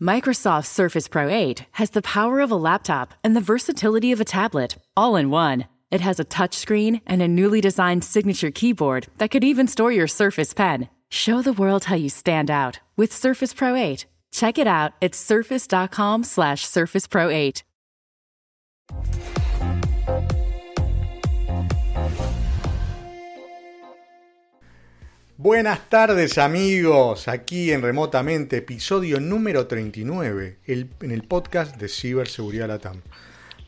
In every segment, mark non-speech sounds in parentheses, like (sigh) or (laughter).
Microsoft Surface Pro 8 has the power of a laptop and the versatility of a tablet, all in one. It has a touchscreen and a newly designed signature keyboard that could even store your Surface Pen. Show the world how you stand out with Surface Pro 8. Check it out at surface.com slash surfacepro8. Buenas tardes amigos, aquí en Remotamente, episodio número 39, el- en el podcast de Ciberseguridad Latam.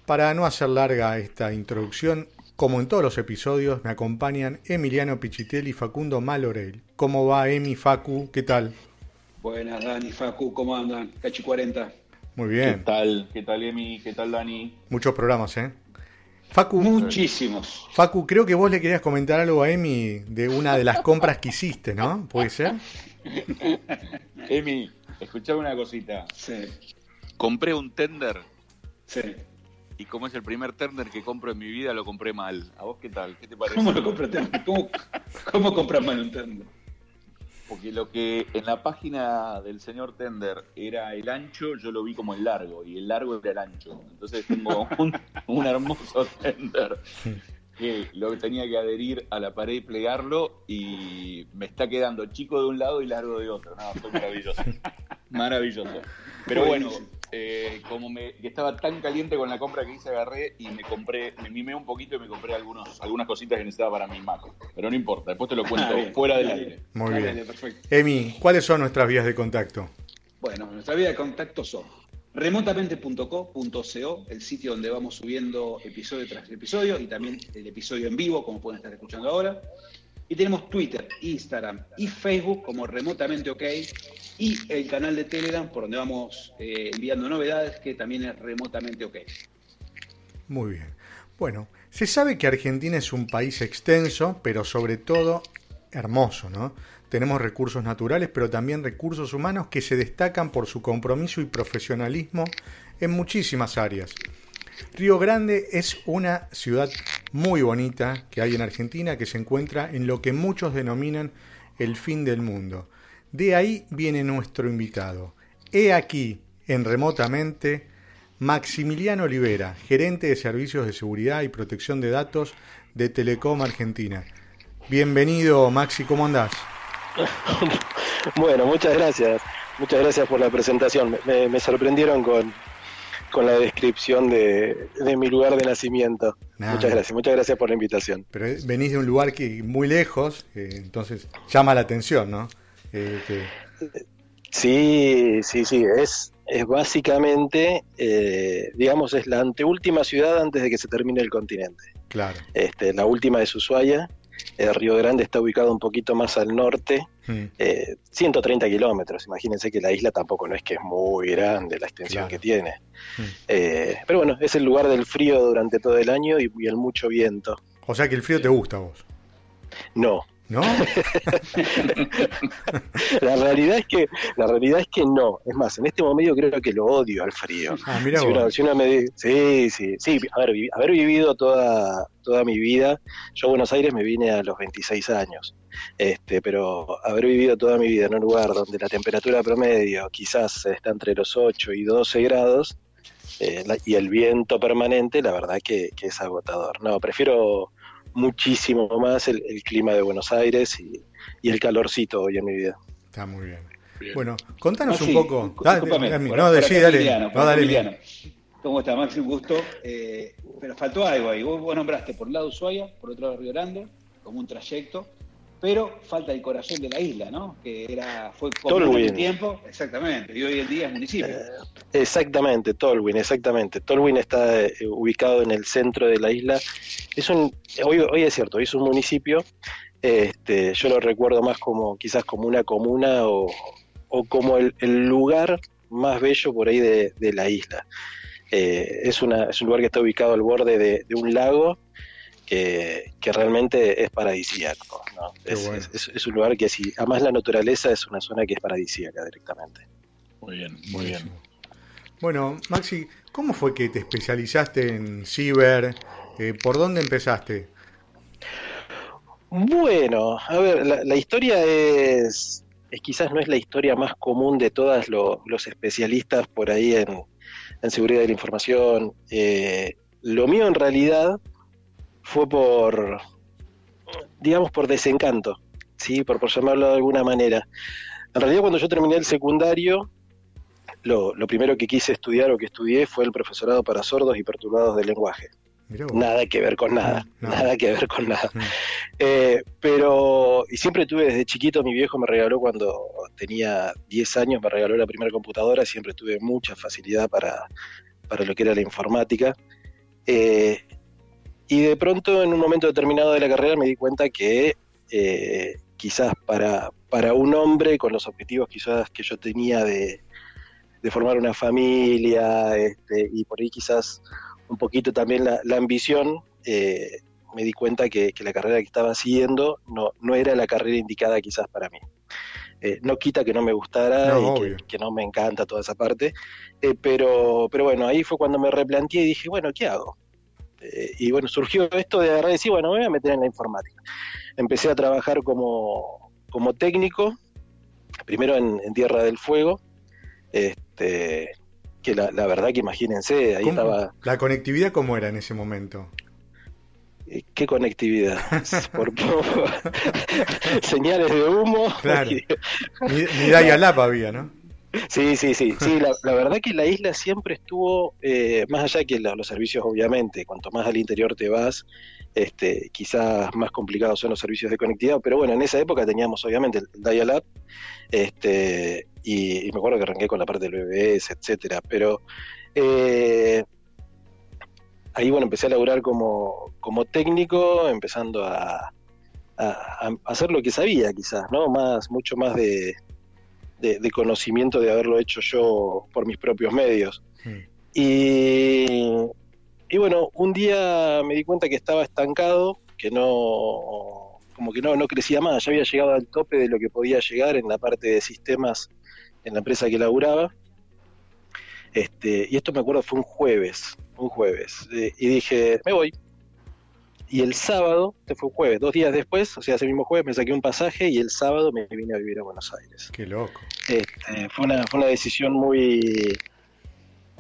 Para no hacer larga esta introducción, como en todos los episodios, me acompañan Emiliano Pichitelli y Facundo Malorel. ¿Cómo va Emi, Facu? ¿Qué tal? Buenas, Dani, Facu, ¿cómo andan? Cachi 40. Muy ¿Qué bien, tal? ¿Qué tal, Emi? ¿Qué tal, Dani? muchos programas, ¿eh? Facu, Muchísimos. Facu, creo que vos le querías comentar algo a Emi de una de las compras que hiciste, ¿no? ¿Puede ser? (laughs) Emi, escuchame una cosita. Sí, Compré un tender sí. y como es el primer tender que compro en mi vida, lo compré mal. ¿A vos qué tal? ¿Qué te parece? ¿Cómo lo compras? ¿Cómo, cómo compras mal un tender? Porque lo que en la página del señor Tender era el ancho, yo lo vi como el largo, y el largo era el ancho. Entonces tengo un, (laughs) un hermoso Tender que lo tenía que adherir a la pared y plegarlo, y me está quedando chico de un lado y largo de otro. No, fue maravilloso. (laughs) Maravilloso. Pero bueno, eh, como me que estaba tan caliente con la compra que hice, agarré y me compré, me mimé un poquito y me compré algunos, algunas cositas que necesitaba para mi Mac. Pero no importa, después te lo cuento bien. fuera del aire. Muy bien. Emi, ¿cuáles son nuestras vías de contacto? Bueno, nuestra vía de contacto son remotamente.co.co, el sitio donde vamos subiendo episodio tras episodio y también el episodio en vivo, como pueden estar escuchando ahora. Y tenemos Twitter, Instagram y Facebook como Remotamente OK y el canal de Telegram por donde vamos eh, enviando novedades que también es Remotamente OK. Muy bien. Bueno, se sabe que Argentina es un país extenso, pero sobre todo hermoso, ¿no? Tenemos recursos naturales, pero también recursos humanos que se destacan por su compromiso y profesionalismo en muchísimas áreas. Río Grande es una ciudad muy bonita que hay en Argentina que se encuentra en lo que muchos denominan el fin del mundo. De ahí viene nuestro invitado. He aquí, en remotamente, Maximiliano Olivera, gerente de servicios de seguridad y protección de datos de Telecom Argentina. Bienvenido, Maxi, ¿cómo andás? (laughs) Bueno, muchas gracias. Muchas gracias por la presentación. Me, sorprendieron con, con la descripción de, de mi lugar de nacimiento. Muchas gracias. Muchas gracias por la invitación. Pero venís de un lugar que muy lejos, eh, entonces llama la atención, ¿no? Eh, que- Sí, sí, sí. Es, es básicamente, eh, digamos, es la anteúltima ciudad antes de que se termine el continente. claro. Este, la última es Ushuaia. Eh, Río Grande está ubicado un poquito más al norte, Mm, eh, 130 kilómetros. Imagínense que la isla tampoco no es que es muy grande la extensión Claro. que tiene. Mm. Eh, pero bueno, es el lugar del frío durante todo el año y, y el mucho viento. O sea que el frío te gusta a vos, No, ¿no? (laughs) la realidad es que la realidad es que no. Es más, en este momento creo que lo odio al frío. Ah, mira Si si me sí, sí, sí, haber, haber vivido toda, toda mi vida, yo a Buenos Aires me vine a los 26 años, este, pero haber vivido toda mi vida en un lugar donde la temperatura promedio quizás está entre los 8 y 12 grados eh, la- y el viento permanente, la verdad que, que es agotador. No, prefiero muchísimo más el, el clima de Buenos Aires y, y el calorcito hoy en mi vida. Está muy bien. Bien. Bueno, contanos Maxi, un poco. Dale, por- no, decí, dale. Emiliano, No, dale. Emiliano. ¿Cómo está, Maxi? Un gusto. Eh, pero faltó algo ahí. Vos, vos nombraste por un lado Ushuaia, por otro lado Río Grande, como un trayecto, pero falta el corazón de la isla, ¿no? Que era, fue Tolwyn. un tiempo, exactamente, y hoy en día es municipio. Eh, Exactamente, Tolwyn, exactamente. Tolwyn está eh, ubicado en el centro de la isla. Es un, hoy, hoy es cierto, hoy es un municipio. Este, yo lo recuerdo más como quizás como una comuna o, o como el, el lugar más bello por ahí de, de la isla. Eh, es, una, es un lugar que está ubicado al borde de, de un lago que, que realmente es paradisíaco. ¿no? Es, bueno. es- es- es un lugar que, si además la naturaleza es una zona que es paradisíaca directamente. Muy bien, muy bien. Bueno, Maxi, ¿cómo fue que te especializaste en ciber? Eh, ¿Por dónde empezaste? Bueno, a ver, la, la historia es, quizás no es la historia más común de todos los especialistas por ahí en, seguridad de la información. Eh, lo mío en realidad fue por, digamos, por desencanto, ¿sí? por, por llamarlo de alguna manera. En realidad cuando yo terminé el secundario, lo, lo, primero que quise estudiar o que estudié fue el profesorado para sordos y perturbados del lenguaje. Nada que ver con nada, nada que ver con nada. Eh, pero, y siempre tuve desde chiquito, mi viejo me regaló cuando tenía 10 años, me regaló la primera computadora, siempre tuve mucha facilidad para, para lo que era la informática. Eh, y de pronto, en un momento determinado de la carrera, me di cuenta que eh, quizás para, para un hombre, con los objetivos quizás que yo tenía de, de formar una familia, este, y por ahí quizás un poquito también la, ambición, eh, me di cuenta que, la carrera que estaba siguiendo no, no era la carrera indicada quizás para mí. Eh, no quita que no me gustara y que, no me encanta toda esa parte, eh, pero, pero bueno, ahí fue cuando me replanteé y dije, bueno, ¿qué hago? Y bueno, surgió esto de agarrar y decir, bueno, me voy a meter en la informática. Empecé a trabajar como, como técnico, primero en, en Tierra del Fuego, este, que la, verdad que imagínense, ahí estaba... ¿La conectividad cómo era en ese momento? Eh, ¿Qué conectividad? (laughs) Por (laughs) señales de humo. Claro. (laughs) ni, ni había, ¿no? Sí, sí, sí. sí la, verdad que la isla siempre estuvo, eh, más allá que los servicios, obviamente, cuanto más al interior te vas, este, quizás más complicados son los servicios de conectividad, pero bueno, en esa época teníamos obviamente el, dial-up, este, y, me acuerdo que arranqué con la parte del BBS, etcétera, pero eh, ahí bueno, empecé a laburar como, como técnico, empezando a, hacer lo que sabía quizás, ¿no? Más, mucho más de, de, conocimiento de haberlo hecho yo por mis propios medios. Y, y bueno, un día me di cuenta que estaba estancado, que no, como que no, no crecía más, ya había llegado al tope de lo que podía llegar en la parte de sistemas en la empresa que laburaba. Este, y esto me acuerdo fue un jueves, un jueves. Eh, y dije, me voy. Y el sábado, este fue jueves, dos días después, o sea, ese mismo jueves me saqué un pasaje y el sábado me vine a vivir a Buenos Aires. Qué loco. Este, fue, una, fue una decisión muy,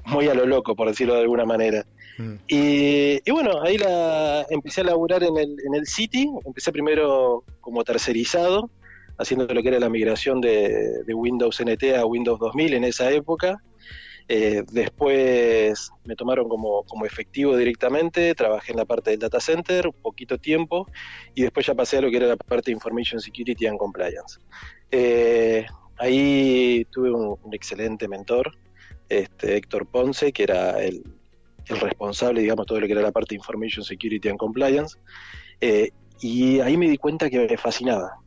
muy a lo loco, por decirlo de alguna manera. Mm. Y, bueno, ahí la empecé a laburar en el, en el City, empecé primero como tercerizado, haciendo lo que era la migración de, Windows NT a Windows 2000 en esa época. Eh, después me tomaron como, efectivo directamente, trabajé en la parte del data center un poquito tiempo y después ya pasé a lo que era la parte de Information Security and Compliance. Eh, ahí tuve un, excelente mentor, este, Héctor Ponce, que era el, responsable, digamos, todo lo que era la parte de Information Security and Compliance. Eh, y ahí me di cuenta que me fascinaba.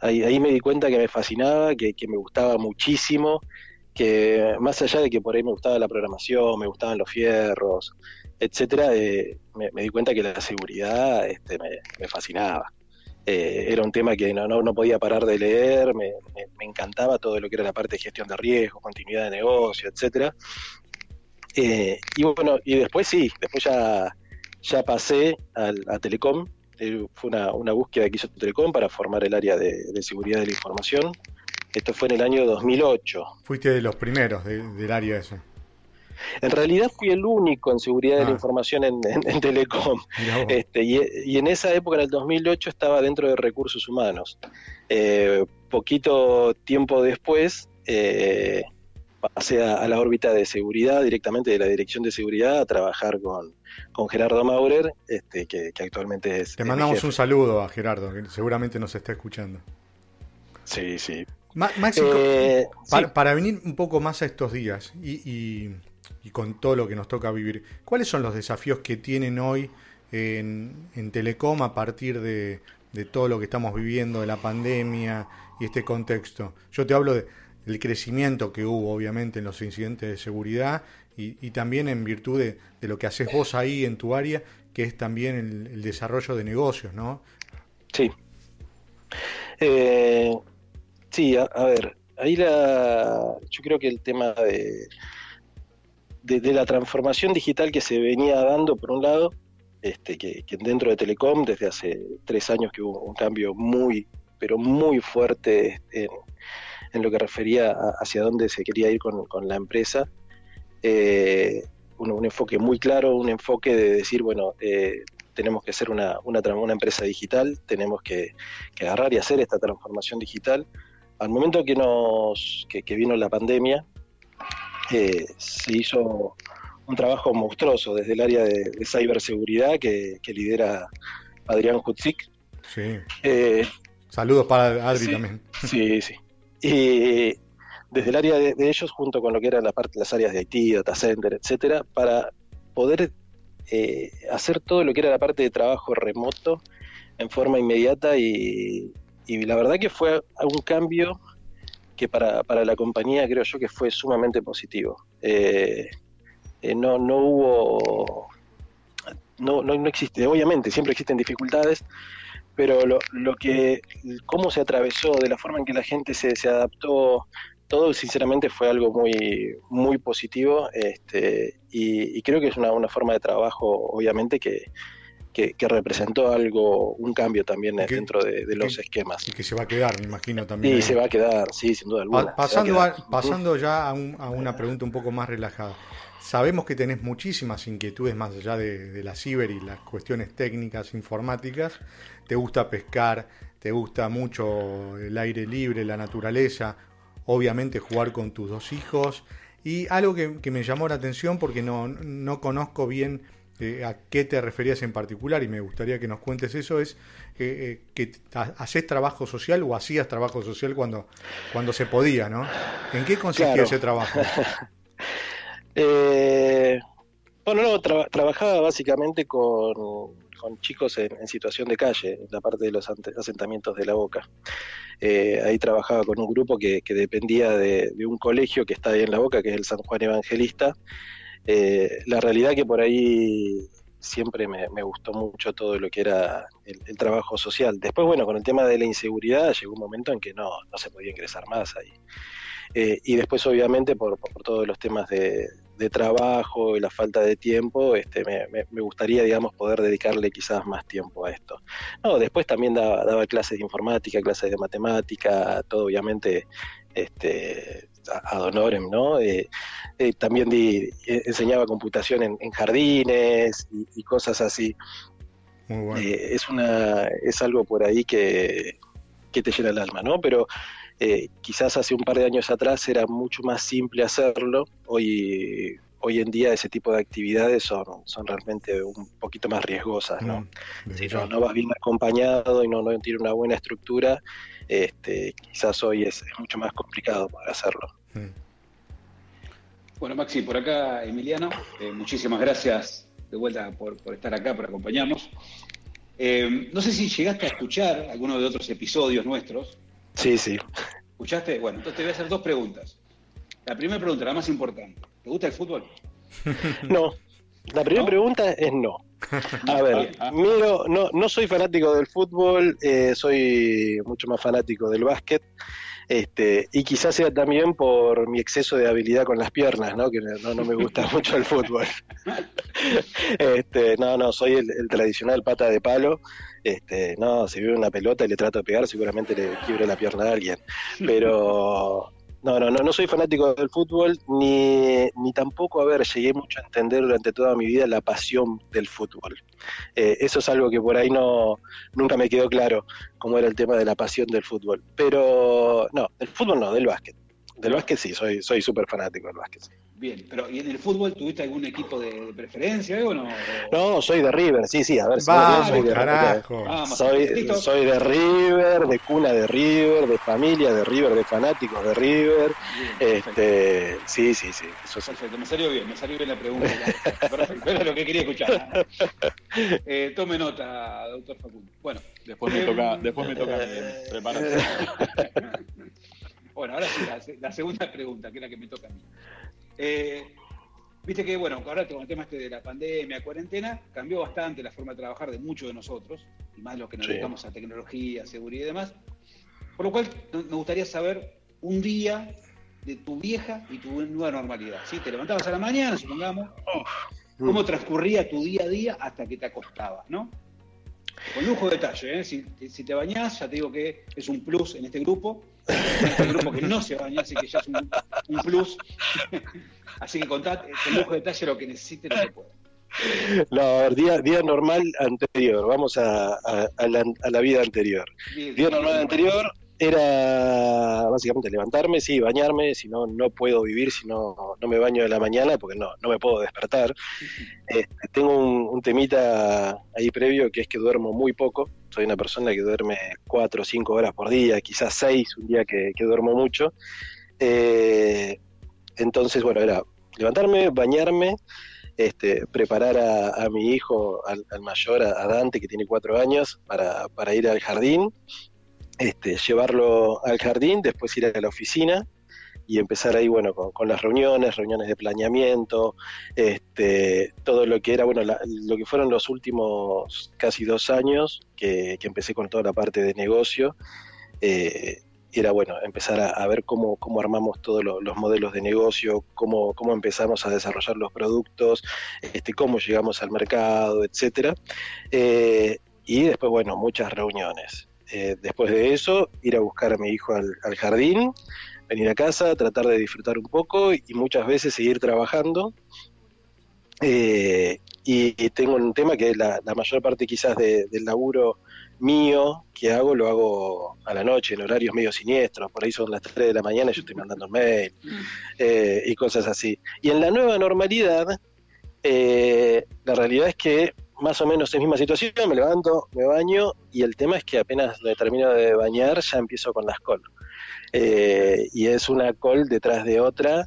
Ahí, me di cuenta que me fascinaba, que, me gustaba muchísimo, que más allá de que por ahí me gustaba la programación, me gustaban los fierros, etcétera, eh, me, di cuenta que la seguridad este, me, fascinaba. Eh, era un tema que no, no, podía parar de leer, me, encantaba todo lo que era la parte de gestión de riesgo, continuidad de negocio, etcétera. Eh, y bueno, y después sí, después ya, ya pasé al, a Telecom, eh, fue una, una, búsqueda que hizo Telecom para formar el área de, seguridad de la información. Esto fue en el año 2008. Fuiste de los primeros del área ese. En realidad fui el único en seguridad de la ah. información en, Telecom. Este, y, en esa época, en el 2008, estaba dentro de recursos humanos. Eh, poquito tiempo después, eh, pasé a, la órbita de seguridad, directamente de la dirección de seguridad, a trabajar con, con Gerardo Maurer, este, que, actualmente es. Te mandamos un saludo a Gerardo, que seguramente nos está escuchando. Sí, sí. Eh, para, venir un poco más a estos días y, con todo lo que nos toca vivir, ¿cuáles son los desafíos que tienen hoy en, en Telecom a partir de, de todo lo que estamos viviendo, de la pandemia y este contexto? Yo te hablo de el crecimiento que hubo obviamente en los incidentes de seguridad y, también en virtud de, lo que haces vos ahí en tu área, que es también el, desarrollo de negocios, ¿no? Sí. Eh, sí, a, ver, ahí la, yo creo que el tema de, de, la transformación digital que se venía dando, por un lado, este, que, que dentro de Telecom, desde hace tres años que hubo un cambio muy, pero muy fuerte en en lo que refería hacia dónde se quería ir con, la empresa. Eh, un, enfoque muy claro, un enfoque de decir, bueno, eh, tenemos que ser una, una, una, empresa digital, tenemos que, agarrar y hacer esta transformación digital. Al momento que, nos, que, vino la pandemia, eh, se hizo un trabajo monstruoso desde el área de, ciberseguridad que, lidera Adrián Hutzik. Sí. Saludos para Adri también. Sí, sí. Y desde el área de, ellos, junto con lo que eran la parte, las áreas de IT, data center, etcétera, para poder eh, hacer todo lo que era la parte de trabajo remoto en forma inmediata y, la verdad que fue un cambio que para, para, la compañía creo yo que fue sumamente positivo. Eh, eh, no, no hubo, no, no, no existe, obviamente siempre existen dificultades, pero lo, lo que, cómo se atravesó, de la forma en que la gente se, se adaptó, todo sinceramente fue algo muy, muy positivo este, y, creo que es una, una forma de trabajo, obviamente, que, que, representó algo, un cambio también dentro de, los esquemas. Y que se va a quedar, me imagino también. Sí, se va a quedar, sí, sin duda alguna. pasando, pasando ya a, a, una pregunta un poco más relajada. Sabemos que tenés muchísimas inquietudes más allá de, la ciber y las cuestiones técnicas, informáticas. Te gusta pescar, te gusta mucho el aire libre, la naturaleza, obviamente jugar con tus dos hijos. Y algo que, me llamó la atención porque no, no conozco bien eh, a qué te referías en particular y me gustaría que nos cuentes eso, es eh, que haces trabajo social o hacías trabajo social cuando, cuando se podía, ¿no? ¿En qué consistía ese trabajo? (laughs) Eh, bueno, no, trabajaba básicamente con, chicos en, situación de calle, en la parte de los asentamientos de la Boca. Eh, ahí trabajaba con un grupo que, dependía de, un colegio que está ahí en la Boca, que es el San Juan Evangelista. Eh, la realidad que por ahí siempre me, gustó mucho todo lo que era el, trabajo social. Después, bueno, con el tema de la inseguridad llegó un momento en que no, no se podía ingresar más ahí. Eh, y después, obviamente, por, todos los temas de, trabajo y la falta de tiempo, este, me, gustaría, digamos, poder dedicarle quizás más tiempo a esto. No, después también daba, clases de informática, clases de matemática, todo obviamente este, ad honorem, ¿no? Eh, eh, también enseñaba computación en, jardines y, cosas así. Muy bueno. es, una, es algo por ahí que, que te llena el alma, ¿no? Pero eh, quizás hace un par de años atrás era mucho más simple hacerlo, hoy, hoy en día ese tipo de actividades son, son realmente un poquito más riesgosas, ¿no? Mm, si no, vas bien acompañado y no, no tiene una buena estructura, este, quizás hoy es, mucho más complicado poder hacerlo. Mm. Bueno, Maxi, por acá Emiliano, eh, muchísimas gracias de vuelta por, estar acá, por acompañarnos. Eh, no sé si llegaste a escuchar alguno de otros episodios nuestros, Sí, sí. ¿Escuchaste? Bueno, entonces te voy a hacer dos preguntas. La primera pregunta, la más importante. ¿Te gusta el fútbol? (laughs) No. La primera pregunta es no. A ver, miro, no, no soy fanático del fútbol, eh, soy mucho más fanático del básquet. Este, y quizás sea también por mi exceso de habilidad con las piernas, ¿no? que no, no me gusta (laughs) mucho el fútbol. (laughs) Este, no, no, soy el, tradicional pata de palo. Este, no, si veo una pelota y le trato de pegar, seguramente le quiebre la pierna a alguien. Pero no, no, no, no soy fanático del fútbol, ni, ni tampoco, a ver, llegué mucho a entender durante toda mi vida la pasión del fútbol. Eh, eso es algo que por ahí no, nunca me quedó claro, cómo era el tema de la pasión del fútbol. Pero no, del fútbol no, del básquet. Del básquet sí, soy soy súper fanático del básquet. Bien, pero ¿y en el fútbol tuviste algún equipo de, preferencia o no? No, soy de River, sí, sí, a ver. soy de, carajo. soy, soy de River, de cuna de River, de familia de River, de fanáticos de River. este, sí, sí, sí. Eso Perfecto, me salió bien, me salió bien la pregunta. Perfecto, era lo que quería escuchar. (laughs) Eh, tome nota, doctor Facundo. Bueno, después me toca, después me toca prepararse. (laughs) Bueno, ahora sí, la, segunda (laughs) pregunta, que es la que me toca a mí. Eh, viste que, bueno, ahora con el tema este de la pandemia, cuarentena, cambió bastante la forma de trabajar de muchos de nosotros, y más los que nos dedicamos a tecnología, seguridad y demás. Por lo cual, me gustaría saber un día de tu vieja y tu nueva normalidad. ¿sí? Te levantabas a la mañana, supongamos, cómo transcurría tu día a día hasta que te acostabas, ¿no? Con lujo de detalle, ¿eh? si, te bañás, ya te digo que es un plus en este grupo. (laughs) el grupo que no se baña, así que ya es un, un plus. (laughs) así que contad con lujo de detalle lo que necesite lo que pueda. No, a ver, día, día normal anterior, vamos a, a- a la, a la vida anterior. Bien, Día normal bien. anterior era básicamente levantarme, sí, bañarme, si no, no puedo vivir si no, no me baño de la mañana porque no, no me puedo despertar. (laughs) Este, tengo un, un temita ahí previo que es que duermo muy poco, soy una persona que duerme cuatro o cinco horas por día, quizás seis, un día que, que duermo mucho. Eh, entonces, bueno, era levantarme, bañarme, este, preparar a, mi hijo, al, al mayor, a, a Dante, que tiene cuatro años, para, para ir al jardín, este, llevarlo al jardín, después ir a la oficina y empezar ahí, bueno, con, las reuniones, reuniones de planeamiento, este, todo lo que era, bueno, la- lo que fueron los últimos casi dos años, que, que empecé con toda la parte de negocio, eh, era bueno empezar a, ver cómo, cómo armamos todos lo- los modelos de negocio, cómo, cómo empezamos a desarrollar los productos, este, cómo llegamos al mercado, etcétera. Eh, y después, bueno, muchas reuniones. Eh, después de eso, ir a buscar a mi hijo al, al jardín, venir a casa, tratar de disfrutar un poco y muchas veces seguir trabajando. Eh, y, tengo un tema que la, la mayor parte quizás de- del laburo mío que hago, lo hago a la noche, en horarios medio siniestros, por ahí son las 3 de la mañana y yo estoy mandando mail eh, y cosas así. Y en la nueva normalidad, eh, la realidad es que más o menos es misma situación, me levanto, me baño y el tema es que apenas termino de bañar ya empiezo con las col. Eh, y es una col detrás de otra.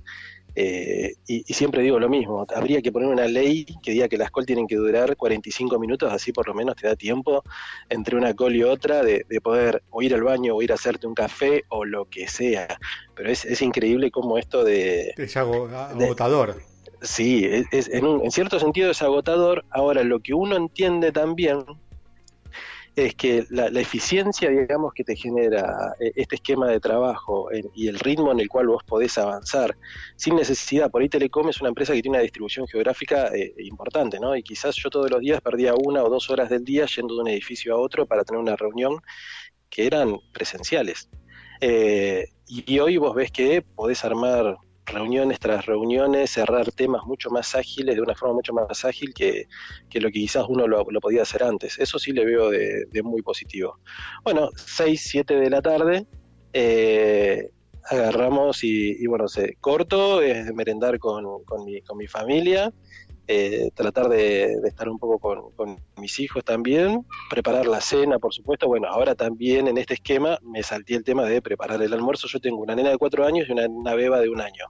eh, y, y siempre digo lo mismo, habría que poner una ley que diga que las col tienen que durar 45 minutos, así por lo menos te da tiempo entre una col y otra de, de poder o ir al baño o ir a hacerte un café o lo que sea. Pero es, es increíble cómo esto de, Es ago- agotador. Sí, es, es- en, un- en cierto sentido es agotador. Ahora, lo que uno entiende también es que la, la eficiencia, digamos, que te genera eh, este esquema de trabajo en- y el ritmo en el cual vos podés avanzar sin necesidad. Por ahí Telecom es una empresa que tiene una distribución geográfica eh, importante, ¿no? Y quizás yo todos los días perdía una o dos horas del día yendo de un edificio a otro para tener una reunión que eran presenciales. Eh, y, y hoy vos ves que podés armar reuniones tras reuniones, cerrar temas mucho más ágiles, de una forma mucho más ágil que, que lo que quizás uno lo, lo podía hacer antes. Eso sí le veo de, muy positivo. Bueno, 6, 7 de la tarde, eh, agarramos y, y bueno, se, corto, es merendar con, con, mi, con mi familia, eh, tratar de, estar un poco con, con mis hijos también, preparar la cena, por supuesto. Bueno, ahora también en este esquema me salté el tema de preparar el almuerzo. Yo tengo una nena de cuatro años y una, una beba de un año.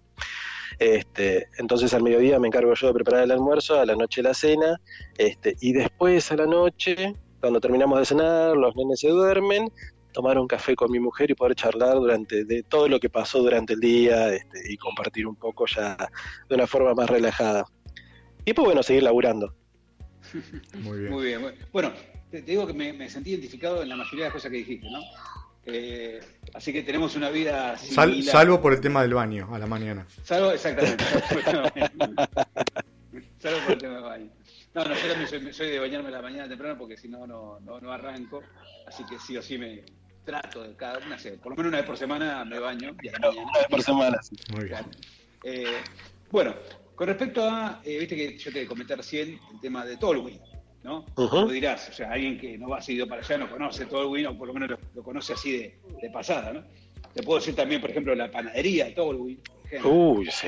Este, entonces al mediodía me encargo yo de preparar el almuerzo, a la noche la cena, este, y después a la noche, cuando terminamos de cenar, los nenes se duermen, tomar un café con mi mujer y poder charlar durante de todo lo que pasó durante el día este, y compartir un poco ya de una forma más relajada. Y pues bueno, seguir laburando. Muy bien. Muy bien. Bueno, te, te digo que me, me sentí identificado en la mayoría de las cosas que dijiste, ¿no? Eh, así que tenemos una vida Sal- salvo por el tema del baño a la mañana. Salvo, exactamente. (laughs) salvo por el tema del baño. No, no, yo también soy, soy de bañarme a la mañana temprano porque si no, no, no, arranco. Así que sí o sí me trato de cada una, sé, por lo menos una vez por semana me baño. Y a la mañana. Una vez por semana. sí. Muy bien. Eh, bueno, con respecto a, eh, viste que yo te comenté recién el tema de Tolwyn, ¿no? Como dirás, o sea, alguien que no va seguido para allá no conoce Tolwyn, o por lo menos lo, lo conoce así de, de pasada, ¿no? Te puedo decir también, por ejemplo, la panadería de Tolwyn. Uy, sí.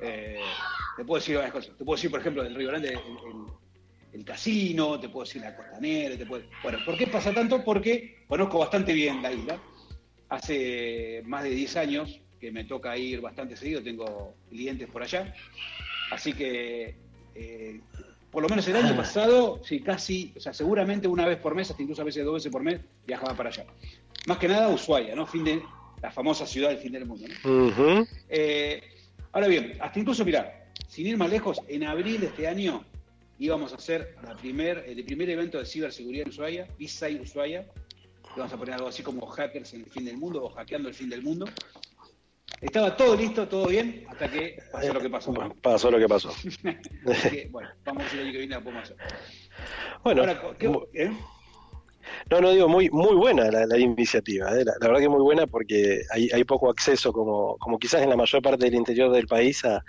Eh, te puedo decir varias cosas. Te puedo decir, por ejemplo, del Río Grande, el, el- el casino, te puedo decir la costanera, te puedo... Bueno, ¿por qué pasa tanto? Porque conozco bastante bien la isla. Hace más de 10 años que me toca ir bastante seguido, tengo clientes por allá. Así que, eh, por lo menos el año pasado, sí, casi, o sea, seguramente una vez por mes, hasta incluso a veces dos veces por mes, viajaba para allá. Más que nada Ushuaia, ¿no? Fin de, la famosa ciudad del fin del mundo, ¿no? Eh, ahora bien, hasta incluso, mirá, sin ir más lejos, en abril de este año íbamos a hacer la primer, el primer evento de ciberseguridad en Ushuaia, B-Side Ushuaia, vamos a poner algo así como hackers en el fin del mundo o hackeando el fin del mundo. Estaba todo listo, todo bien, hasta que pasó lo que pasó. Bueno, pasó lo que pasó. (laughs) Así que, bueno, vamos a ver si el año que viene la podemos hacer. Bueno, Ahora, ¿qué- eh? No, no digo, muy muy buena la, iniciativa, ¿eh? la, verdad que muy buena porque hay, hay poco acceso, como, como quizás en la mayor parte del interior del país, a,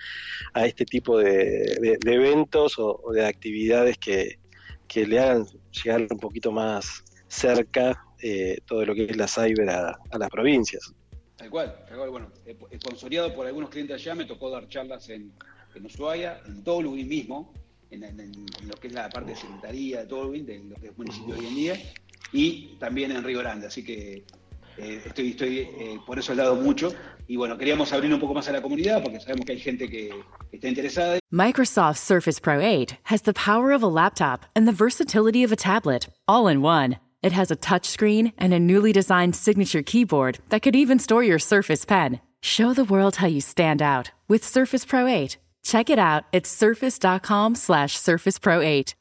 a este tipo de, eventos o, de actividades que, que le hagan llegar un poquito más cerca eh, todo lo que es la cyber a, las provincias. Tal cual, tal cual, bueno, esponsoreado por algunos clientes allá, me tocó dar charlas en, en Ushuaia, en Tolhuin mismo, en, lo que es la parte de secretaría de Tolhuin, de lo que es municipio hoy en día, y también en Río Grande, así que eh, estoy, estoy eh, por eso he dado mucho. Y bueno, queríamos abrir un poco más a la comunidad porque sabemos que hay gente que está interesada. Microsoft Surface Pro 8 has the power of a laptop and the versatility of a tablet, all in one. It has a touchscreen and a newly designed signature keyboard that could even store your Surface Pen. Show the world how you stand out with Surface Pro 8. Check it out at surface.com slash surface pro 8.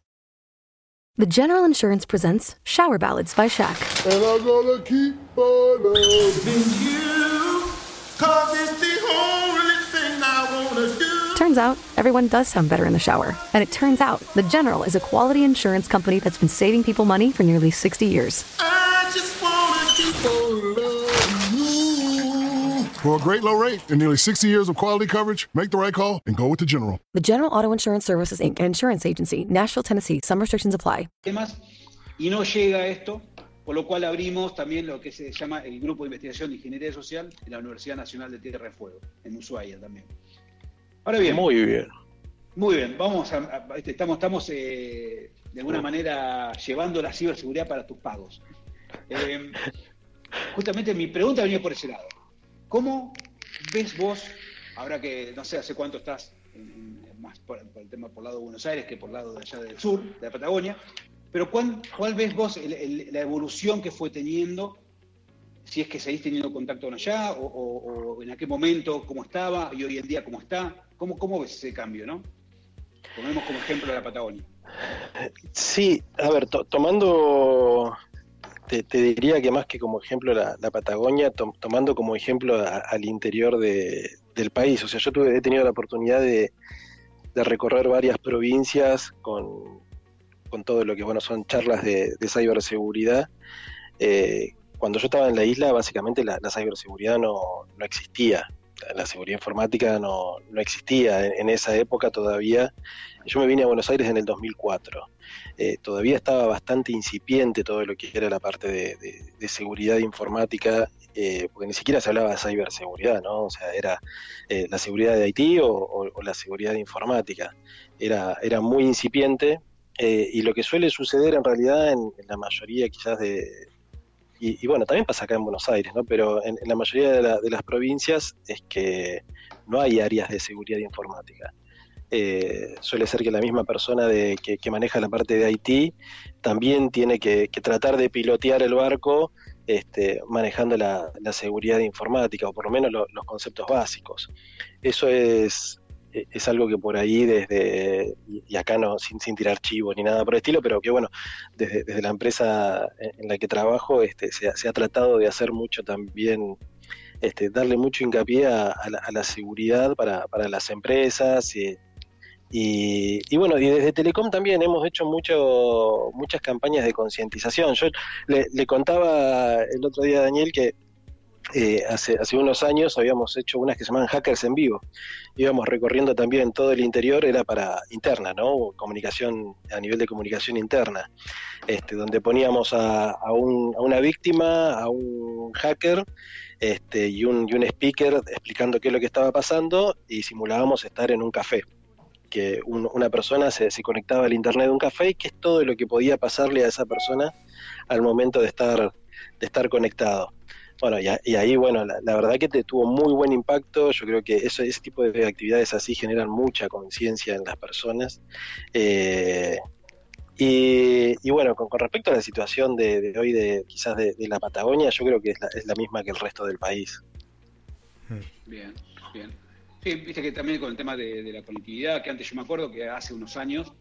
The General Insurance presents Shower Ballads by Shaq. And I'm gonna keep on loving you, cause it's the Turns out, everyone does sound better in the shower. And it turns out, The General is a quality insurance company that's been saving people money for nearly 60 years. I just wanna keep on loving you. For a great low rate and nearly 60 years of quality coverage, make the right call and go with The General. The General Auto Insurance Services, Inc., insurance agency, Nashville, Tennessee. Some restrictions apply. Y no llega esto, por lo cual abrimos también lo que se llama el Grupo de Investigación de Ingeniería Social en la Universidad Nacional de Tierra y Fuego, en Ushuaia también. Ahora bien. Muy bien. Muy bien, vamos a, este, estamos, estamos eh, de alguna manera llevando la ciberseguridad para tus pagos. Eh, justamente mi pregunta venía por ese lado. ¿Cómo ves vos, ahora que no sé hace cuánto estás más por, el tema por el lado de Buenos Aires que por el lado de allá del sur, de la Patagonia, pero ¿cuál, cuál ves vos la evolución que fue teniendo si es que seguís teniendo contacto con allá o, en aquel momento cómo estaba y hoy en día cómo está. ¿Cómo, cómo ves ese cambio, no? Tomemos como ejemplo la Patagonia. Sí, a ver, tomando, te, diría que más que como ejemplo la, Patagonia, tomando como ejemplo al interior del país. O sea, yo tuve, he tenido la oportunidad de, recorrer varias provincias con, todo lo que bueno son charlas de, de ciberseguridad. Eh, cuando yo estaba en la isla, básicamente la, ciberseguridad no, existía. La seguridad informática no, existía en, esa época todavía. Yo me vine a Buenos Aires en el 2004. Eh, todavía estaba bastante incipiente todo lo que era la parte de, seguridad informática, eh, porque ni siquiera se hablaba de ciberseguridad, ¿no? O sea, era eh, la seguridad de Haití o, la seguridad informática. Era, era muy incipiente. y lo que suele suceder en realidad en la mayoría quizás de, y, bueno, también pasa acá en Buenos Aires, ¿no? Pero en, la mayoría de, las provincias es que no hay áreas de seguridad informática. Eh, suele ser que la misma persona de, que, maneja la parte de IT también tiene que, tratar de pilotear el barco este, manejando la, seguridad informática, o por lo menos los conceptos básicos. Eso es, es algo que por ahí desde, y acá no, sin, sin tirar chivos ni nada por el estilo, pero que bueno, desde, la empresa en la que trabajo este, se, ha tratado de hacer mucho también, este, darle mucho hincapié a, la, seguridad para, las empresas. Y, y, bueno, y desde Telecom también hemos hecho mucho, muchas campañas de concientización. Yo le, le contaba el otro día a Daniel que eh, hace, hace unos años habíamos hecho unas que se llaman hackers en vivo. Íbamos recorriendo también todo el interior, era para interna, ¿no? Comunicación, a nivel de comunicación interna, este, donde poníamos a, una víctima, a un hacker este, y, un, y un speaker explicando qué es lo que estaba pasando y simulábamos estar en un café que una persona se, conectaba al internet de un café y qué es todo lo que podía pasarle a esa persona al momento de estar, de estar conectado. Bueno, y, ahí, bueno, la, verdad que te tuvo muy buen impacto. Yo creo que eso, ese tipo de actividades así generan mucha conciencia en las personas. Eh, y, bueno, con, respecto a la situación de, hoy, de quizás de, la Patagonia, yo creo que es la, misma que el resto del país. Bien, bien. Sí, viste que también con el tema de, la conectividad, que antes yo me acuerdo que hace unos años,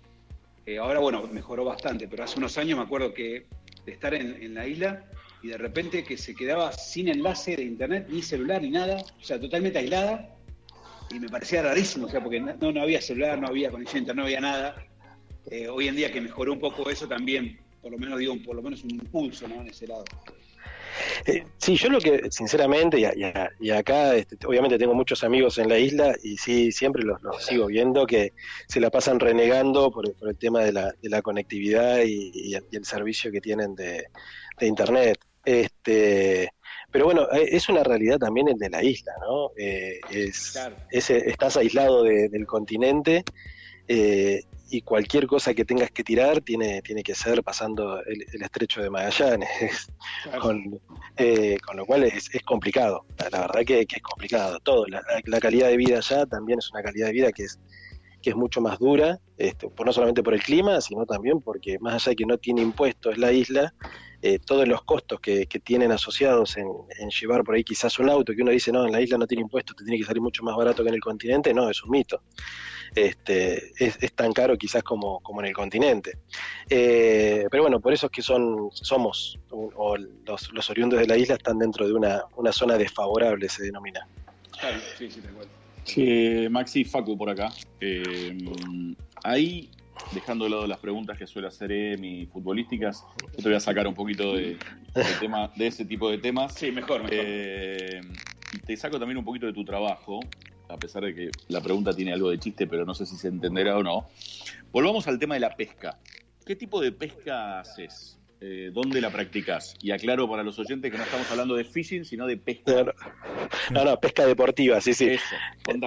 eh, ahora bueno, mejoró bastante, pero hace unos años me acuerdo que de estar en la isla, y de repente que se quedaba sin enlace de internet, ni celular, ni nada, o sea, totalmente aislada, y me parecía rarísimo, o sea, porque no, no había celular, no había conexión a internet, no había nada. Eh, hoy en día que mejoró un poco eso también, por lo menos digo, por lo menos un impulso en ese lado. Eh, sí, yo lo que, sinceramente, y, acá este, obviamente tengo muchos amigos en la isla y sí, siempre los, sigo viendo que se la pasan renegando por, el tema de la, de la conectividad y, el servicio que tienen de, Internet. Este, pero bueno, eh, es una realidad también el de la isla, ¿no? Eh, es, estás aislado del continente eh, y cualquier cosa que tengas que tirar tiene, tiene que ser pasando el, estrecho de Magallanes, con, eh, con, lo cual es, es complicado, la, verdad que, es complicado todo. La, calidad de vida allá también es una calidad de vida que es que es mucho más dura, este, por, no solamente por el clima, sino también porque más allá de que no tiene impuestos la isla, eh, todos los costos que, que tienen asociados en, en, llevar por ahí quizás un auto, que uno dice, no, en la isla no tiene impuestos, te tiene que salir mucho más barato que en el continente, no, es un mito este, es, tan caro quizás como, como en el continente. Eh, pero bueno, por eso es que son, somos, o los, los, oriundos de la isla están dentro de una, una zona desfavorable, se denomina. Sí, sí, Sí, Maxi Facu por acá. Eh, ahí, dejando de lado las preguntas que suele hacer Emi, futbolísticas, yo te voy a sacar un poquito de, tema, de ese tipo de temas. Sí, mejor. mejor. Eh, y te saco también un poquito de tu trabajo, a pesar de que la pregunta tiene algo de chiste, pero no sé si se entenderá o no. Volvamos al tema de la pesca. ¿Qué tipo de pesca haces? Eh, ¿Dónde la practicas? Y aclaro para los oyentes que no estamos hablando de fishing, sino de pesca. No, no, pesca deportiva, sí, sí. Eso, (laughs)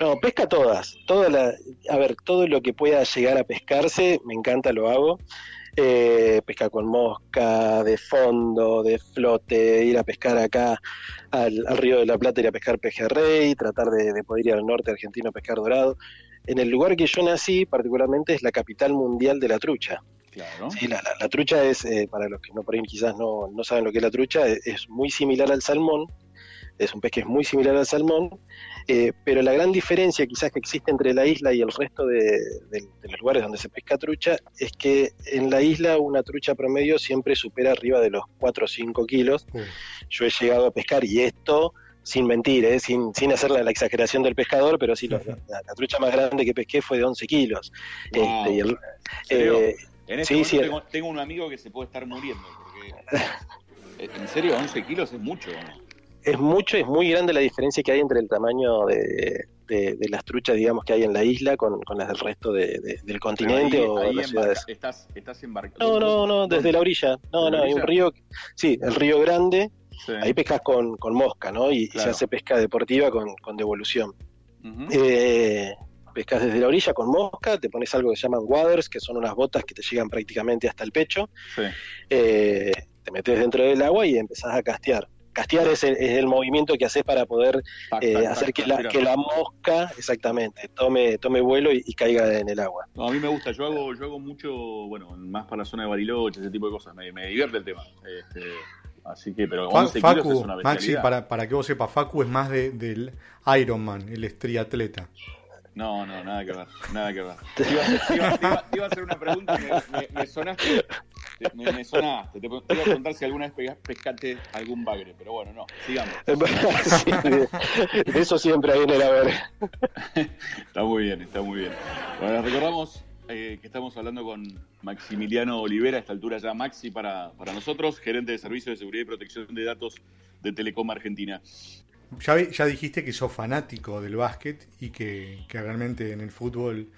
No, pesca todas. Toda la, a ver, todo lo que pueda llegar a pescarse, me encanta, lo hago. Eh, pesca con mosca, de fondo, de flote, ir a pescar acá al, río de la Plata, ir a pescar pejerrey, tratar de, poder ir al norte argentino a pescar dorado. En el lugar que yo nací, particularmente, es la capital mundial de la trucha. Claro. Sí, la, trucha es, eh, para los que no por ahí quizás no, no saben lo que es la trucha, es muy similar al salmón, es un pez que es muy similar al salmón, eh, pero la gran diferencia quizás que existe entre la isla y el resto de, los lugares donde se pesca trucha es que en la isla una trucha promedio siempre supera arriba de los 4 o 5 kilos. Yo he llegado a pescar y esto sin mentir, ¿eh? sin, sin hacer la, exageración del pescador, pero sí, la, trucha más grande que pesqué fue de 11 kilos. Este, eh, en este sí, tengo, tengo, un amigo que se puede estar muriendo, porque en serio 11 kilos es mucho. ¿no? es mucho, es muy grande la diferencia que hay entre el tamaño de, las truchas, digamos, que hay en la isla con, las del resto del continente o de las ciudades. Estás, estás embarcado. No, no, no, desde la orilla. No, no, hay un río, sí, el río Grande, ahí pescas con, mosca, ¿no? Y, se hace pesca deportiva con, devolución. Eh, pescas desde la orilla con mosca, te pones algo que se llaman waders, que son unas botas que te llegan prácticamente hasta el pecho. Eh, te metes dentro del agua y empezás a castear castear es el, movimiento que haces para poder eh, hacer que, la, que la mosca, exactamente, tome, tome vuelo y, caiga en el agua. a mí me gusta, yo hago, yo hago mucho, bueno, más para la zona de Bariloche, ese tipo de cosas, me, divierte el tema. Este, así que, pero 11 Facu, kilos es una Maxi, para, para que vos sepas, Facu es más de, del Ironman, el estriatleta. No, no, nada que ver, nada que ver. (laughs) Te iba, a hacer una pregunta, me, me sonaste me, me sonaste. Te, iba a preguntar si alguna vez pescaste algún bagre, pero bueno, no, sigamos. (laughs) de, eso siempre hay en el haber. está muy bien, está muy bien. Bueno, recordamos eh, que estamos hablando con Maximiliano Olivera, a esta altura ya Maxi para, para nosotros, gerente de Servicio de Seguridad y Protección de Datos de Telecom Argentina. Ya, ya dijiste que sos fanático del básquet y que, que realmente en el fútbol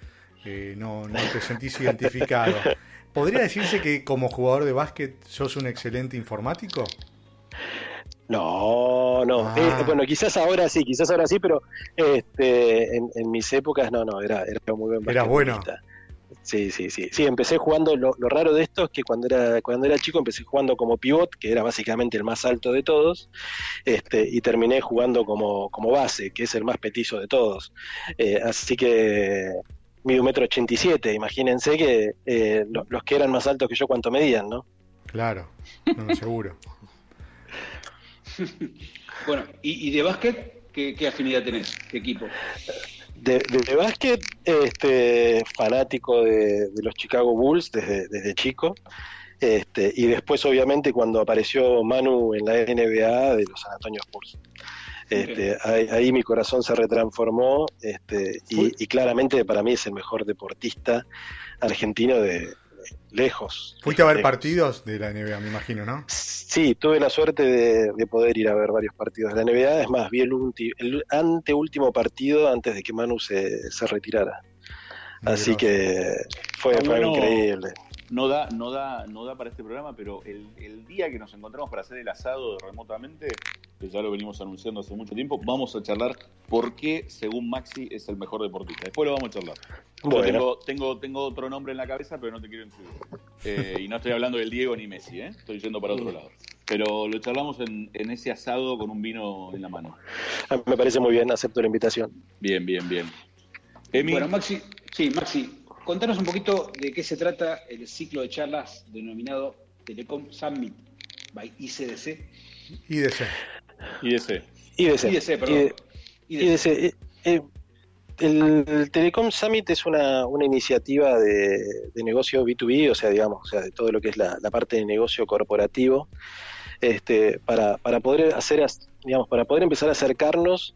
eh, no, no te sentís identificado. (laughs) ¿Podría decirse que como jugador de básquet sos un excelente informático? No, no. Ah. Eh, bueno, quizás ahora sí, quizás ahora sí, pero este, en, mis épocas no, no, era, era muy buen Era bueno. Sí, sí, sí. Sí, empecé jugando, lo, raro de esto es que cuando era, cuando era chico empecé jugando como pivot, que era básicamente el más alto de todos, este, y terminé jugando como, como base, que es el más petizo de todos. Eh, así que mido un metro ochenta y siete, imagínense que eh, los, que eran más altos que yo cuánto medían, ¿no? Claro, seguro. (laughs) bueno, ¿y, de básquet ¿qué, afinidad tenés? ¿Qué equipo? De, básquet, este, fanático de, los Chicago Bulls desde, desde chico. Este, y después, obviamente, cuando apareció Manu en la NBA de los San Antonio Spurs. Este, ahí, mi corazón se retransformó este, y, claramente para mí es el mejor deportista argentino de, lejos. Fuiste a ver lejos. partidos de la NBA, me imagino, ¿no? Sí, tuve la suerte de, de poder ir a ver varios partidos de la NBA. Es más, vi el, ulti- el anteúltimo partido antes de que Manu se, se retirara. Así Grosso. que fue, Está fue bueno. increíble. No da, no da, no da para este programa, pero el, el día que nos encontramos para hacer el asado remotamente, que ya lo venimos anunciando hace mucho tiempo, vamos a charlar por qué, según Maxi, es el mejor deportista. Después lo vamos a charlar. Yo Bueno. tengo, tengo, tengo otro nombre en la cabeza, pero no te quiero incluir. Eh, y no estoy hablando del Diego ni Messi, ¿eh? estoy yendo para otro lado. Pero lo charlamos en, en ese asado con un vino en la mano. Ah, Me parece muy bien, acepto la invitación. Bien, bien, bien. Emi, Bueno, Maxi, sí, Maxi, contanos un poquito de qué se trata el ciclo de charlas denominado Telecom Summit by ICDC. IDC. IDC. IDC. IDC, perdón. IDC. eh, eh, el, el Telecom Summit es una, una iniciativa de, de negocio B2B, o sea, digamos, o sea, de todo lo que es la, la parte de negocio corporativo, este, para, para poder hacer, digamos, para poder empezar a acercarnos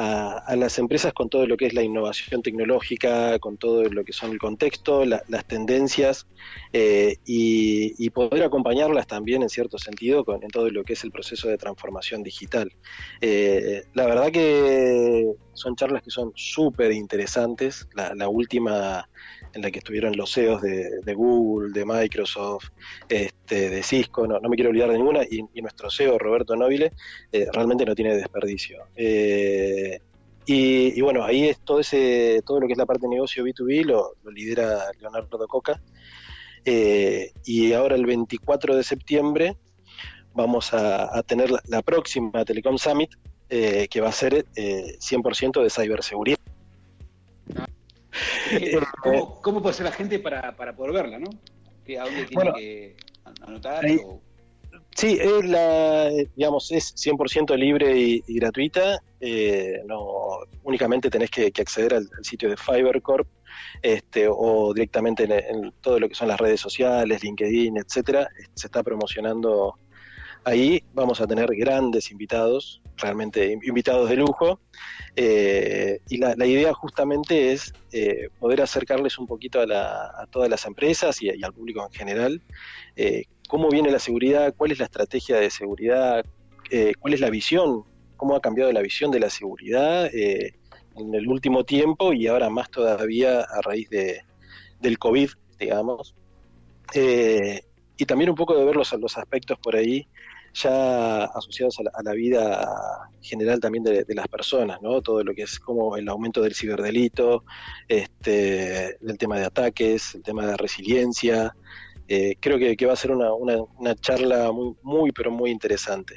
a, las empresas con todo lo que es la innovación tecnológica, con todo lo que son el contexto, la- las tendencias eh, y, poder acompañarlas también en cierto sentido con, en todo lo que es el proceso de transformación digital. Eh, la verdad que son charlas que son súper interesantes. La última en la que estuvieron los CEOs de, Google, de Microsoft, este, de Cisco, no, me quiero olvidar de ninguna, y, nuestro CEO, Roberto Nobile, eh, realmente no tiene desperdicio. Eh, y, bueno, ahí es todo ese, todo lo que es la parte de negocio B2B lo, lidera Leonardo Coca. Eh, y ahora el 24 de septiembre vamos a, tener la, la próxima Telecom Summit, eh, que va a ser eh, 100% de ciberseguridad. (laughs) Eh, ¿Cómo, cómo puede ser la gente para, para poder verla, no? ¿Qué- ¿A dónde tiene Bueno, que anotar? ahí- o- Sí, es la, digamos, es 100% libre y, y gratuita. eh, no, únicamente tenés que, que acceder al, al sitio de FiberCorp este, o directamente en, en todo lo que son las redes sociales, LinkedIn, etcétera. Se está promocionando ahí. Vamos a tener grandes invitados, realmente in- invitados de lujo. eh, y la, idea justamente es eh, poder acercarles un poquito a, la- a todas las empresas y, al público en general eh, cómo viene la seguridad, cuál es la estrategia de seguridad, cuál es la visión, cómo ha cambiado la visión de la seguridad en el último tiempo y ahora más todavía a raíz de, del COVID, digamos. Y también un poco de ver los, los aspectos por ahí ya asociados a la, a la vida general también de, de las personas, ¿no? Todo lo que es como el aumento del ciberdelito, este, el tema de ataques, el tema de resiliencia, eh, creo que, que va a ser una, una, una charla muy, muy, pero muy interesante.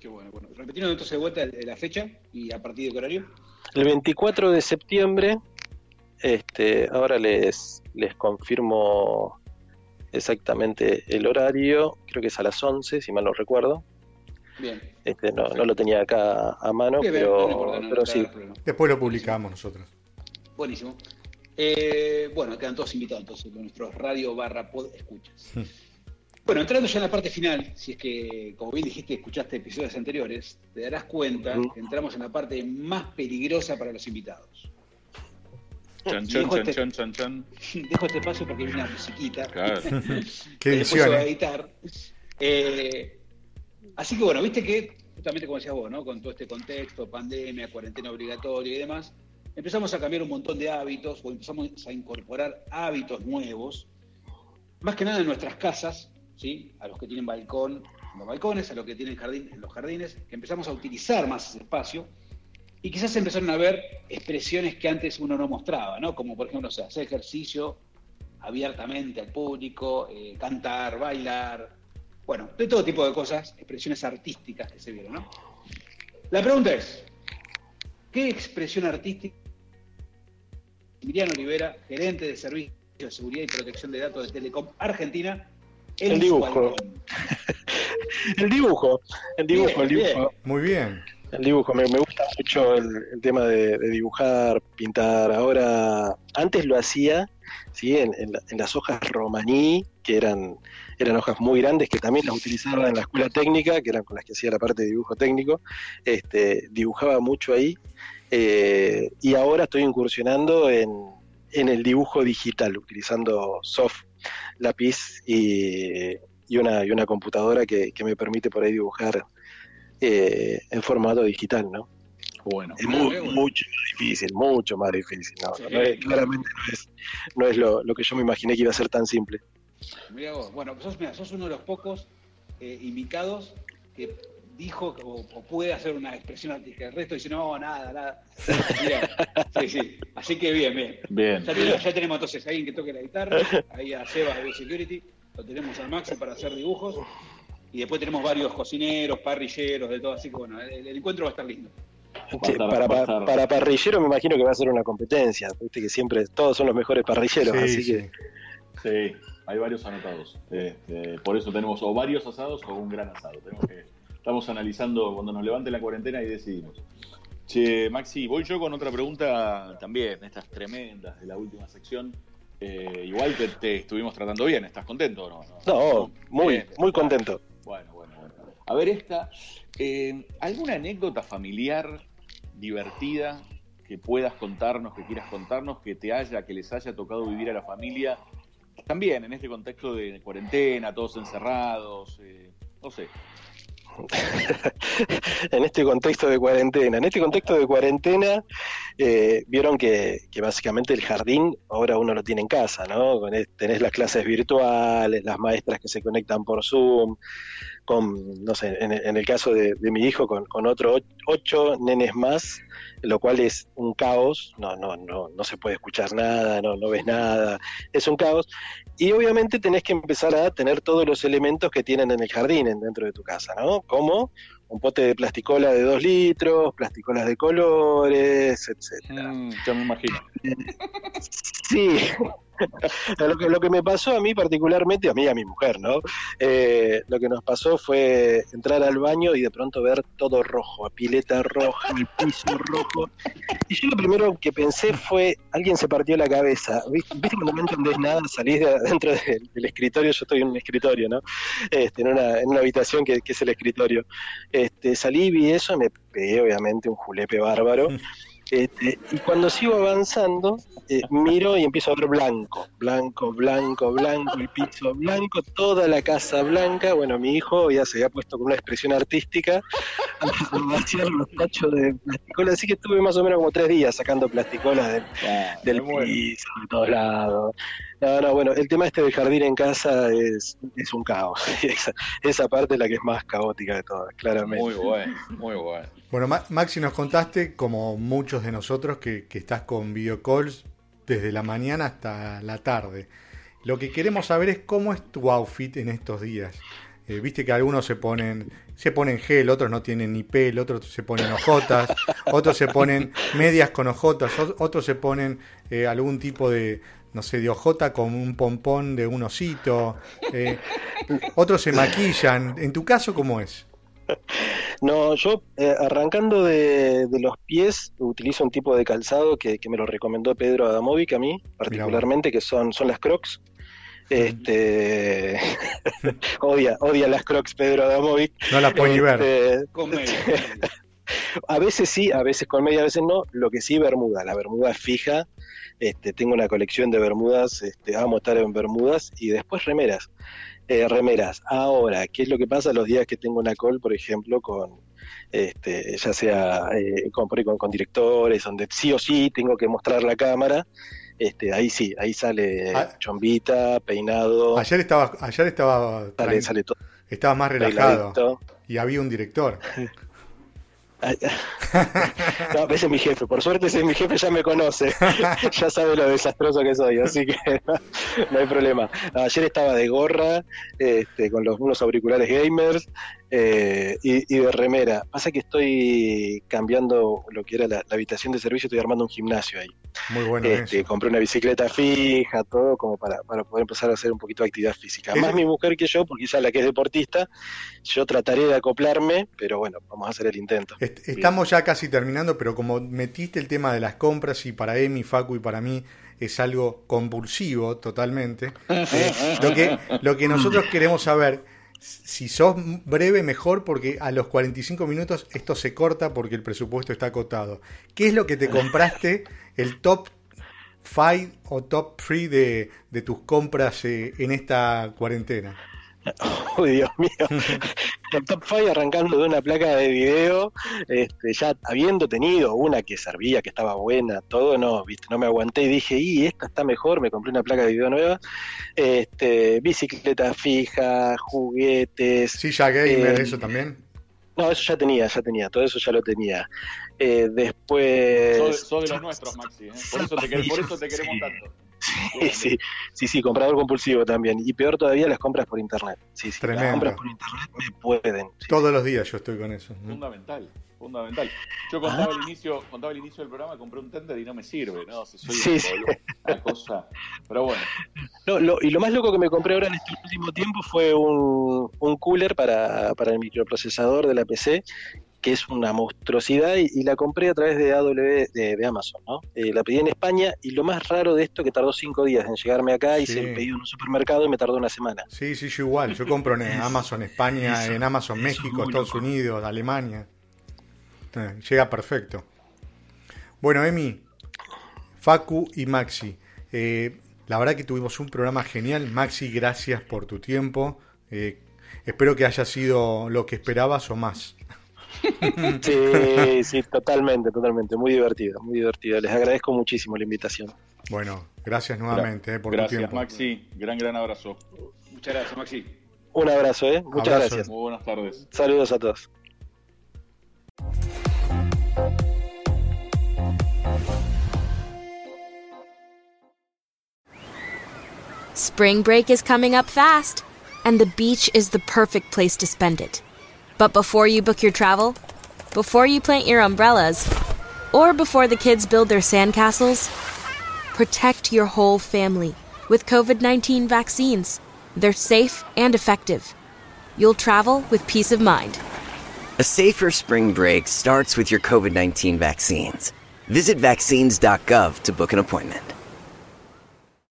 Qué bueno, bueno. Repetimos entonces de vuelta el- la fecha y a partir de qué horario. El 24 de septiembre, este, ahora les, les confirmo exactamente el horario, creo que es a las 11, si mal no recuerdo. Bien. Este, no, no lo tenía acá a mano, Bien, bien, pero, no importa, no, pero no sí. Después lo publicamos nosotros. Buenísimo. Eh, bueno, quedan todos invitados entonces, nuestros radio barra pod escuchas. Bueno, entrando ya en la parte final, si es que, como bien dijiste, escuchaste episodios anteriores, te darás cuenta que entramos en la parte más peligrosa para los invitados. Chan, Y chan, dejo este- chan, chan, chan. (laughs) Dejo este espacio porque viene una musiquita. Claro. (laughs) Qué edición, a ¿eh? editar. Eh, así que bueno, viste que, justamente como decías vos, ¿no? Con todo este contexto, pandemia, cuarentena obligatoria y demás, empezamos a cambiar un montón de hábitos o empezamos a incorporar hábitos nuevos, más que nada en nuestras casas, ¿sí? A los que tienen balcón, en los balcones, a los que tienen jardín, en los jardines, que empezamos a utilizar más ese espacio. Y quizás empezaron a ver expresiones que antes uno no mostraba, ¿no? Como por ejemplo, o sea, hacer ejercicio abiertamente al público, eh, cantar, bailar, bueno, de todo tipo de cosas, expresiones artísticas que se vieron, ¿no? La pregunta es, ¿qué expresión artística Emiliano Olivera, gerente de Servicio de Seguridad y Protección de Datos de Telecom Argentina, en El su dibujo. (laughs) El dibujo, el dibujo, el Bien, dibujo. Muy bien. El dibujo, me, gusta mucho el, tema de, dibujar, pintar. Ahora, antes lo hacía, ¿sí? En, en las hojas romaní, que eran, eran hojas muy grandes, que también las utilizaba en la escuela técnica, que eran con las que hacía la parte de dibujo técnico. Este, dibujaba mucho ahí. eh, y ahora estoy incursionando en, en el dibujo digital, utilizando soft, lápiz y, y, una, y una computadora que, que me permite por ahí dibujar eh, en formato digital, ¿no? Bueno, Es mu- mucho más difícil, mucho más difícil. No, no es- claramente no es, no es lo, lo que yo me imaginé que iba a ser tan simple. Mirá vos, bueno, sos, mirá, sos uno de los pocos eh, invitados que dijo o, o puede hacer una expresión artística. El resto dice, no, nada, nada. Mirá, sí, sí. Así que bien, bien. bien. Ya tenemos, ya tenemos entonces a alguien que toque la guitarra, ahí a Seba de Security, lo tenemos al Maxi para hacer dibujos, y después tenemos varios cocineros, parrilleros, de todo, así que bueno, el, el encuentro va a estar lindo. Para, para parrillero me imagino que va a ser una competencia. Viste que siempre todos son los mejores parrilleros, Sí, así sí. que Sí, hay varios anotados. Este, por eso tenemos o varios asados o un gran asado. Tenemos que, estamos analizando cuando nos levante la cuarentena y decidimos. Che, Maxi, voy yo con otra pregunta también, estas tremendas de la última sección. Eh, igual te, te estuvimos tratando bien, ¿estás contento o no? no, muy, Bien. muy contento. Bueno, bueno, bueno. A ver, esta. eh, ¿Alguna anécdota familiar divertida que puedas contarnos, que quieras contarnos, que te haya, que les haya tocado vivir a la familia? También en este contexto de cuarentena, todos encerrados, eh, no sé. (laughs) en este contexto de cuarentena. En este contexto de cuarentena, eh, vieron que, que básicamente el jardín ahora uno lo tiene en casa, ¿no? Tenés las clases virtuales, las maestras que se conectan por Zoom, con, no sé, en, en el caso de, de mi hijo, con, con otro och- ocho nenes más, lo cual es un caos, no, no, no, no se puede escuchar nada, no, no ves nada, es un caos. Y obviamente tenés que empezar a tener todos los elementos que tienen en el jardín en- dentro de tu casa, ¿no? Como un pote de plasticola de dos litros, plasticolas de colores, etcétera. Mm, ya me imagino. Sí, (laughs) lo que, lo que me pasó a mí particularmente, a mí y a mi mujer, ¿no? Eh, lo que nos pasó fue entrar al baño y de pronto ver todo rojo, pileta roja, el piso rojo. Y yo lo primero que pensé fue, alguien se partió la cabeza. ¿Viste, ¿Viste cuando no entendés nada? Salís de adentro del, del escritorio, yo estoy en un escritorio, ¿no? Este, en, una, en una habitación que, que es el escritorio. Este, salí, vi eso, me pegué obviamente un julepe bárbaro. (laughs) Este, y cuando sigo avanzando, eh, miro y empiezo a ver blanco, blanco, blanco, blanco, el piso blanco, toda la casa blanca. Bueno, mi hijo ya se había puesto con una expresión artística (laughs) a vaciar los tachos de plasticola, así que estuve más o menos como tres días sacando plasticolas del, piso, de todos lados. No, no, bueno, el tema este del jardín en casa es, es un caos. (laughs) Esa, esa parte es la que es más caótica de todas, claramente. Muy bueno, muy bueno. Bueno, Ma- Maxi, nos contaste, como muchos de nosotros, que, que estás con videocalls desde la mañana hasta la tarde. Lo que queremos saber es cómo es tu outfit en estos días. Eh, Viste que algunos se ponen, se ponen gel, otros no tienen ni pelo, otros se ponen ojotas, otros se ponen medias con ojotas, otros se ponen eh, algún tipo de, no sé, de ojota con un pompón de un osito, eh, otros se maquillan. En tu caso, ¿cómo es? No, yo eh, arrancando de, de los pies utilizo un tipo de calzado que, que me lo recomendó Pedro Adamovic a mí, particularmente, que son, son las Crocs. Este, (laughs) odia, odia las Crocs Pedro Adamovic. No las puedo ni ver. Este, Con medio. (laughs) a veces sí, a veces con media, a veces no. Lo que sí, bermuda. La bermuda fija. Este, tengo una colección de bermudas. Este, amo estar en bermudas y después remeras. Eh, remeras. Ahora, ¿qué es lo que pasa los días que tengo una call, por ejemplo, con este, ya sea eh, con, directores, donde sí o sí tengo que mostrar la cámara? Este, ahí sí, ahí sale Ah. chombita, peinado, Ayer estaba, ayer estaba, sale, sale todo estaba más relajado y había un director. (laughs) Ay, No, ese es mi jefe, por suerte ese es mi jefe, ya me conoce, (laughs) ya sabe lo desastroso que soy, así que no, (laughs) no hay problema. No, ayer estaba de gorra, este, con los, unos auriculares gamers eh, y, y de remera. Pasa que estoy cambiando lo que era la, la habitación de servicio, estoy armando un gimnasio ahí. Muy bueno Este, eso. compré una bicicleta fija, todo como para, para poder empezar a hacer un poquito de actividad física. Más mi mujer que yo, porque ella es la que es deportista, yo trataré de acoplarme, pero bueno, vamos a hacer el intento. Est- Estamos ya casi terminando, pero como metiste el tema de las compras y para Emi, Facu y para mí es algo compulsivo totalmente, (laughs) eh, lo, que, lo que nosotros queremos saber, si sos breve mejor porque a los 45 minutos esto se corta porque el presupuesto está acotado. ¿Qué es lo que te compraste, el top five o top 3 de, de tus compras eh, en esta cuarentena? (laughs) Uy, Dios mío. (laughs) El top 5 arrancando de una placa de video, este, ya habiendo tenido una que servía, que estaba buena, todo, no, viste, no me aguanté y dije, y esta está mejor, me compré una placa de video nueva. Este, bicicleta fija, juguetes. Sí, ya gamer, eh, eso también. No, eso ya tenía, ya tenía, todo eso ya lo tenía. Eh, después. Sos, de los nuestros, Maxi, ¿eh? por, eso te, quer- por eso te queremos tanto. Sí, sí, sí, sí, comprador compulsivo también. Y peor todavía las compras por internet. Sí, sí, Tremendo. las compras por internet me pueden. sí. Todos los días yo estoy con eso. ¿no? Fundamental, fundamental. Yo contaba al inicio, contaba al inicio del programa, compré un tender y no me sirve, ¿no? Si soy Sí, sí. una cosa. Pero bueno, No, lo- y lo más loco que me compré ahora en este último tiempo fue un, un cooler para, para el microprocesador de la PC, que es una monstruosidad, y, y la compré a través de AW de, de Amazon, ¿no? Eh, la pedí en España, y lo más raro de esto que tardó cinco días en llegarme acá, Sí. hice el pedido en un supermercado y me tardó una semana. Sí, sí, yo igual. Yo compro en (laughs) Amazon España, eso- en Amazon es México, Estados. Unidos, Alemania. Eh, llega perfecto. Bueno, Emi, Facu y Maxi. eh, la verdad que tuvimos un programa genial. Maxi, gracias por tu tiempo. Eh, espero que haya sido lo que esperabas o más. Sí, sí, totalmente, totalmente. Muy divertido, muy divertido. Les agradezco muchísimo la invitación. Bueno, gracias nuevamente eh, por tu gracias tiempo. Maxi, gran, gran abrazo. Muchas gracias, Maxi. Un abrazo, ¿eh? Muchas Abrazo. gracias. Muy buenas tardes. Saludos a todos. Spring break is coming up fast, and the beach is the perfect place to spend it. But before you book your travel, before you plant your umbrellas, or before the kids build their sandcastles, protect your whole family with COVID 19 vaccines. They're safe and effective. You'll travel with peace of mind. A safer spring break starts with your COVID 19 vaccines. Visit vaccines.gov to book an appointment.